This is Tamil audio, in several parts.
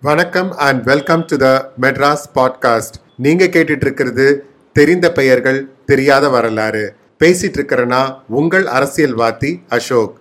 வணக்கம் and welcome to the Madras podcast நீங்க கேட்டுட்டு இருக்கிறது தெரிந்த பெயர்கள் தெரியாத வரலாறு. பேசிட்டு இருக்கிறனா உங்கள் அரசியல்வாதி அசோக்.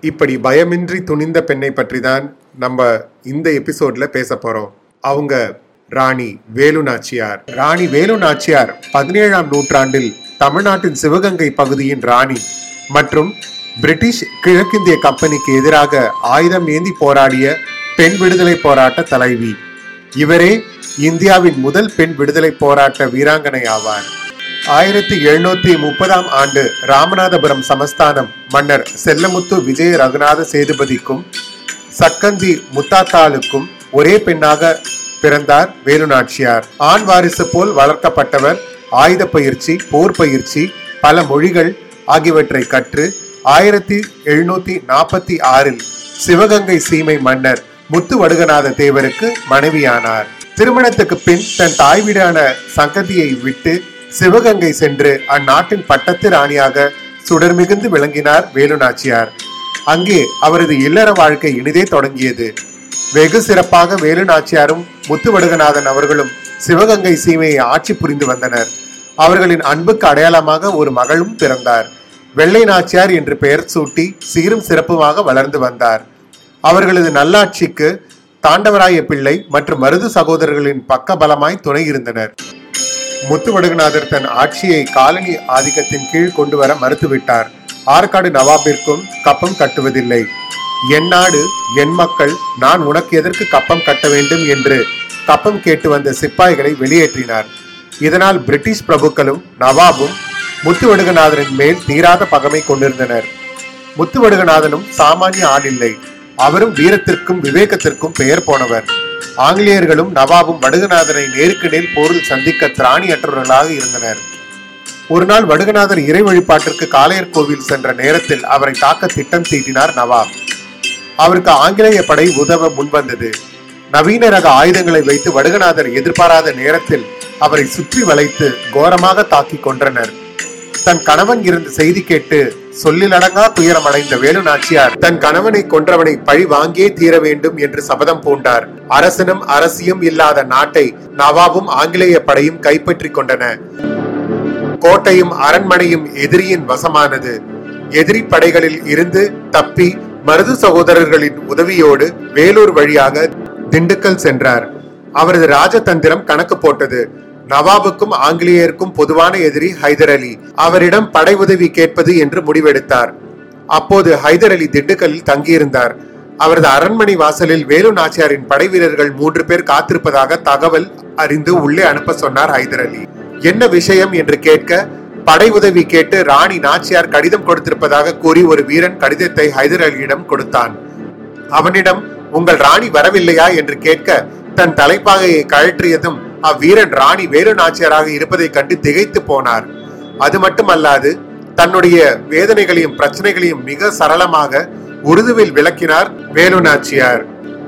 இப்படி பயமின்றி துணிந்த பெண்ணை பற்றி தான் நம்ம இந்த எபிசோட்ல பேச போறோம். அவங்க ராணி வேலு நாச்சியார் ராணி வேலு நாச்சியார் பதினேழாம் நூற்றாண்டில் தமிழ்நாட்டின் சிவகங்கை பகுதியின் ராணி மற்றும் பிரிட்டிஷ் கிழக்கிந்திய கம்பெனிக்கு எதிராக ஆயுதம் ஏந்தி போராடிய பெண் விடுதலை போராட்ட தலைவி. இவரே இந்தியாவின் முதல் பெண் விடுதலை போராட்ட வீராங்கனை ஆவார். ஆயிரத்தி எழுநூத்தி முப்பதாம் ஆண்டு ராமநாதபுரம் சமஸ்தானம் மன்னர் செல்லமுத்து விஜய ரகுநாத சேதுபதிக்கும் சக்கந்தி முத்தாத்தாளுக்கும் ஒரே பெண்ணாக பிறந்தார் வேலுநாச்சியார். ஆண் வாரிசு போல் வளர்க்கப்பட்டவர் ஆயுத பயிற்சி போர் பயிற்சி பல மொழிகள் ஆகியவற்றை கற்று ஆயிரத்தி எழுநூத்தி நாற்பத்தி ஆறில் சிவகங்கை சீமை மன்னர் முத்து வடுகநாத தேவருக்கு மனைவியானார். திருமணத்துக்கு பின் தன் தாய் வீடான சங்கதியை விட்டு சிவகங்கை சென்று அந்நாட்டின் பட்டத்து ராணியாக சுடர் மிகுந்து விளங்கினார் வேலுநாச்சியார். அங்கே அவரது இல்லற வாழ்க்கை இனிதே தொடங்கியது. வெகு சிறப்பாக வேலுநாச்சியாரும் முத்துவடுகநாதன் அவர்களும் சிவகங்கை சீமையை ஆட்சி புரிந்து வந்தனர். அவர்களின் அன்புக்கு அடையாளமாக ஒரு மகளும் பிறந்தார். வெள்ளை நாச்சியார் என்று பெயர் சூட்டி சீரும் சிறப்புமாக வளர்ந்து வந்தார். அவர்களது நல்லாட்சிக்கு தாண்டவராய பிள்ளை மற்றும் மருது சகோதரர்களின் பக்க பலமாய் துணை இருந்தனர். முத்துவடுகநாதர் தன் ஆட்சியை காலனி ஆதிக்கத்தின் கீழ் கொண்டு வர மறுத்துவிட்டார். ஆற்காடு நவாபிற்கும் கப்பம் கட்டுவதில்லை. என் நாடு என் மக்கள் நான் உனக்கு எதற்கு கப்பம் கட்ட வேண்டும் என்று கப்பம் கேட்டு வந்த சிப்பாய்களை வெளியேற்றினார். இதனால் பிரிட்டிஷ் பிரபுக்களும் நவாபும் முத்துவடுகநாதரின் மேல் தீராத பகமை கொண்டிருந்தனர். முத்துவடுகநாதனும் சாமானிய ஆளில்லை அவரும் வீரத்திற்கும் விவேகத்திற்கும் பெயர் போனவர். ஆங்கிலேயர்களும் நவாபும் வடுகநாதனை நேருக்கு நேர் போரில் சந்திக்க திராணியற்றவர்களாக இருந்தனர். ஒரு நாள் வடுகநாதர் இறை வழிபாட்டிற்கு காளையர் கோவில் சென்ற நேரத்தில் அவரை தாக்க திட்டம் தீட்டினார் நவாப். அவருக்கு ஆங்கிலேய படை உதவ முன்வந்தது நவீன ரக ஆயுதங்களை வைத்து வடுகநாதர் எதிர்பாராத நேரத்தில் அவரை சுற்றி வளைத்து கோரமாக தாக்கி கொன்றனர். தன் கணவன் இருந்த செய்தி கேட்டு சொல்லிலடங்கா துயரம் அடைந்த வேலு நாச்சியார் தன் கணவனை கொன்றவனை பழி வாங்கியே தீர வேண்டும் என்று சபதம் பூண்டார். அரசனும் அரசியும் இல்லாத நாட்டை நவாபும் ஆங்கிலேய படையும் கைப்பற்றிக் கொண்டன. கோட்டையும் அரண்மனையும் எதிரியின் வசமானது. எதிரி படைகளில் இருந்து தப்பி மருது சகோதரர்களின் உதவியோடு வேலூர் வழியாக திண்டுக்கல் சென்றார். அவரது ராஜதந்திரம் கணக்கு போட்டது. நவாபுக்கும் ஆங்கிலேயருக்கும் பொதுவான எதிரி ஹைதர் அலி. அவரிடம் படை உதவி கேட்பது என்று முடிவெடுத்தார். அப்போது ஹைதர் அலி திண்டுக்கல்லில் தங்கியிருந்தார். அவரது அரண்மனை வாசலில் வேலு நாச்சியாரின் படை வீரர்கள் மூன்று பேர் காத்திருப்பதாக தகவல் அறிந்து உள்ளே அனுப்ப சொன்னார் ஹைதர் அலி. என்ன விஷயம்? என்று கேட்க படை உதவி கேட்டு ராணி நாச்சியார் கடிதம் கொடுத்திருப்பதாக கூறி ஒரு வீரன் கடிதத்தை ஹைதர் அலியிடம் கொடுத்தான். அவனிடம் உங்கள் ராணி வரவில்லையா? என்று கேட்க தன் தலைப்பாகையை கழற்றியதும் அவ்வீரன் ராணி வேலு நாச்சியாராக இருப்பதை கண்டு திகைத்து போனார். அது மட்டுமல்லாது தன்னுடைய வேதனைகளையும் பிரச்சனைகளையும் மிக சரளமாக உருதுவில் விளக்கினார் வேலு நாச்சியார்.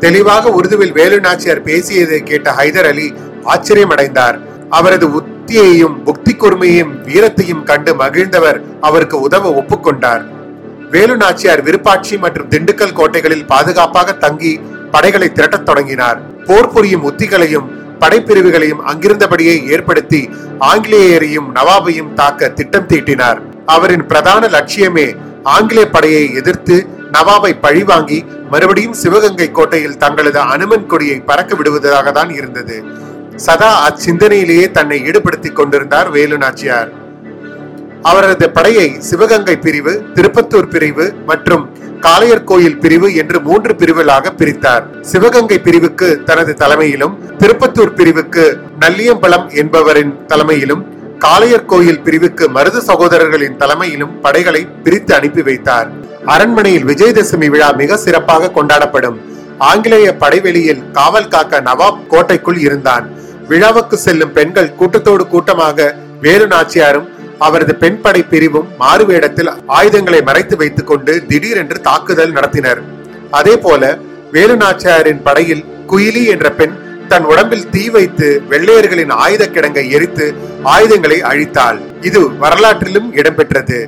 தெளிவாக உருதுவில் வேலு நாச்சியார் பேசியதை கேட்ட ஹைதர் அலி ஆச்சரியமடைந்தார். அவரது உத்தியையும் புக்தி கூர்மையையும் வீரத்தையும் கண்டு மகிழ்ந்தவர் அவருக்கு உதவ ஒப்புக்கொண்டார். வேலு நாச்சியார் விருப்பாட்சி மற்றும் திண்டுக்கல் கோட்டைகளில் பாதுகாப்பாக தங்கி படைகளை திரட்டத் தொடங்கினார். போர் புரியும் உத்திகளையும் படைப்பிரிவுகளையும் அங்கிருந்தபடியே ஏற்படுத்தி ஆங்கிலேயரையும் நவாபையும் தாக்க திட்டம் தீட்டினார். அவரின் பிரதான லட்சியமே ஆங்கிலேய படையை எதிர்த்து நவாபை பழிவாங்கி மறுபடியும் சிவகங்கை கோட்டையில் தங்களது அனுமன் கொடியை பறக்க விடுவதாக தான் இருந்தது. சதா அச்சிந்தனையிலேயே தன்னை ஈடுபடுத்திக் கொண்டிருந்தார் வேலு நாச்சியார் அவரது படையை சிவகங்கை பிரிவு திருப்பத்தூர் பிரிவு மற்றும் காளையர் கோயில் பிரிவு என்று மூன்று பிரிவுகளாக பிரித்தார். சிவகங்கை பிரிவுக்கு தனது தலைமையிலும் திருப்பத்தூர் பிரிவுக்கு நல்லியம்பலம் என்பவரின் தலைமையிலும் காளையர் கோயில் பிரிவுக்கு மருது சகோதரர்களின் தலைமையிலும் படைகளை பிரித்து அனுப்பி வைத்தார். அரண்மனையில் விஜயதசமி விழா மிக சிறப்பாக கொண்டாடப்படும். ஆங்கிலேய படைவெளியில் காவல் காக்க நவாப் கோட்டைக்குள் இருந்தான். விழாவுக்கு செல்லும் பெண்கள் கூட்டத்தோடு கூட்டமாக வேலு நாச்சியாரும் அவரது பெண் படை பிரிவும் மாறுவேடத்தில் ஆயுதங்களை மறைத்து வைத்துக் கொண்டு திடீரென்று தாக்குதல் நடத்தினர். அதே போல வேலுநாச்சியாரின் படையில் குயிலி என்ற பெண் தன் உடம்பில் தீ வைத்து வெள்ளையர்களின் ஆயுத கிடங்கை எரித்து ஆயுதங்களை அழித்தாள். இது வரலாற்றிலும் இடம்பெற்றது.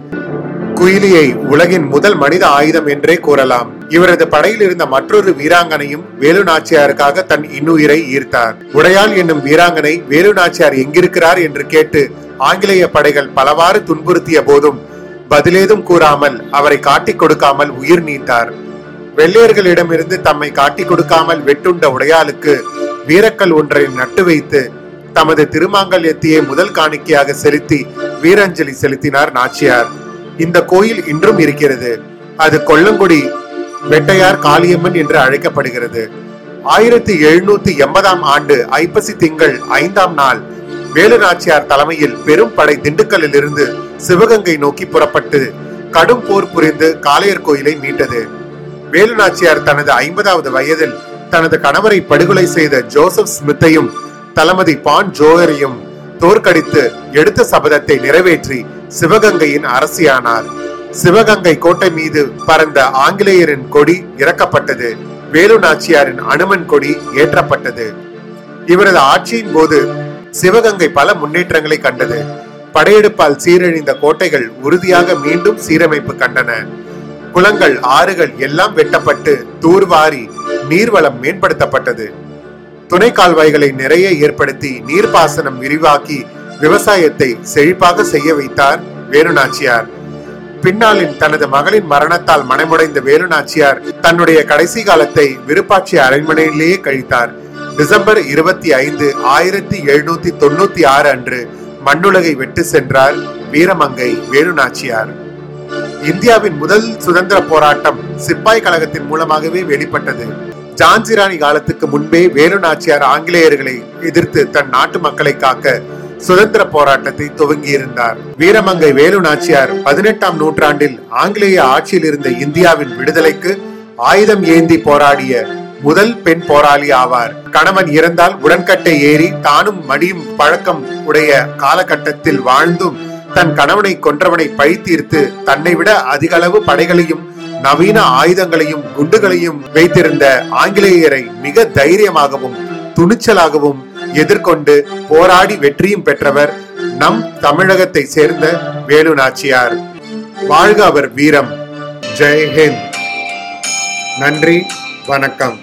குயிலியை உலகின் முதல் மனித ஆயுதம் என்றே கூறலாம். இவரது படையில் இருந்த மற்றொரு வீராங்கனையும் வேலு நாச்சியாருக்காக தன் இன்னுயிரை ஈர்த்தார். உடையாள் என்னும் வீராங்கனை வேலு நாச்சியார் எங்கிருக்கிறார் என்று கேட்டு ஆங்கிலேய படைகள் பலவாறு துன்புறுத்திய போதும் பதிலேதும் கூறாமல் அவரை காட்டிக் கொடுக்காமல் உயிர் நீத்தார். வெள்ளையர்களிடமிருந்து தம்மை காட்டிக் கொடுக்காமல் வெட்டுண்ட உடையாளுக்கு வீரக்கல் ஒன்றை நட்டு வைத்து தமது திருமாங்கல்யத்தையே முதல் காணிக்கையாக செலுத்தி வீராஞ்சலி செலுத்தினார் நாச்சியார். இந்த கோயில் இன்றும் இருக்கிறது. அது கொல்லங்குடி வெட்டையார் காளியம்மன் என்று அழைக்கப்படுகிறது. ஆயிரத்தி எழுநூத்தி எண்பதாம் ஆண்டு ஐப்பசி திங்கள் ஐந்தாம் நாள் வேலுநாச்சியார் தலைமையில் பெரும் படை திண்டுக்கல்லில் இருந்து சிவகங்கை நோக்கி புறப்பட்டு கடும் போர் புரிந்து காளையர் கோயிலை மீட்டது. வேலுநாச்சியார் தனது ஐம்பதாவது வயதில் தனது கணவரை படுகொலை செய்த ஜோசப் ஸ்மித்தையும் தளபதி பான் ஜோயரையும் தோற்கடித்து எடுத்த சபதத்தை நிறைவேற்றி சிவகங்கையின் அரசியானார். சிவகங்கை கோட்டை மீது பறந்த ஆங்கிலேயரின் கொடி இறக்கப்பட்டது. வேலு நாச்சியாரின் அனுமன் கொடி ஏற்றப்பட்டது. இவரது ஆட்சியின் போது சிவகங்கை பல முன்னேற்றங்களை கண்டது. படையெடுப்பால் சீரழிந்த கோட்டைகள் உறுதியாக மீண்டும் சீரமைப்பு கண்டன. குளங்கள் ஆறுகள் எல்லாம் வெட்டப்பட்டு தூர்வாரி நீர்வளம் மேம்படுத்தப்பட்டது. துணை கால்வாய்களை நிறைய ஏற்படுத்தி நீர்ப்பாசனம் விரிவாக்கி விவசாயத்தை செழிப்பாக செய்ய வைத்தார் வேலுநாச்சியார். பின்னாளின் தனது மகளின் மரணத்தால் மனமுடைந்த வேலுநாச்சியார் தன்னுடைய கடைசி காலத்தை விருப்பாட்சி அரண்மனையிலேயே கழித்தார். டிசம்பர் இருபத்தி ஐந்து ஆயிரத்தி எழுநூத்தி தொண்ணூத்தி ஆறு அன்று மண்ணுலகை விட்டு சென்றார் வீரமங்கை வேலுநாச்சியார். இந்தியாவின் முதல் சுதந்திர போராட்டம் சிப்பாய் கழகத்தின் மூலமாகவே வெளிப்பட்டது. ஜான்சிராணி காலத்துக்கு முன்பே வேலு நாச்சியார் ஆங்கிலேயர்களை எதிர்த்து தன் நாட்டு மக்களை காக்க சுதந்திர போராட்டத்தை துவங்கியிருந்தார். வீரமங்கை வேலு நாச்சியார் பதினெட்டாம் நூற்றாண்டில் ஆங்கிலேய ஆட்சியில் இருந்த இந்தியாவின் விடுதலைக்கு ஆயுதம் ஏந்தி போராடிய முதல் பெண் போராளி ஆவார். கணவன் இறந்தால் உடன்கட்டை ஏறி தானும் மடியும் பழக்கம் உடைய காலகட்டத்தில் வாழ்ந்தும் தன் கணவனை கொன்றவனை பழி தீர்த்து தன்னை விட அதிக அளவு படைகளையும் நவீன ஆயுதங்களையும் குண்டுகளையும் வைத்திருந்த ஆங்கிலேயரை மிக தைரியமாகவும் துணிச்சலாகவும் எதிர்கொண்டு போராடி வெற்றியும் பெற்றவர் நம் தமிழகத்தை சேர்ந்த வேலு நாச்சியார். வாழ்க அவர் வீரம். ஜெய்ஹிந்த் நன்றி வணக்கம்.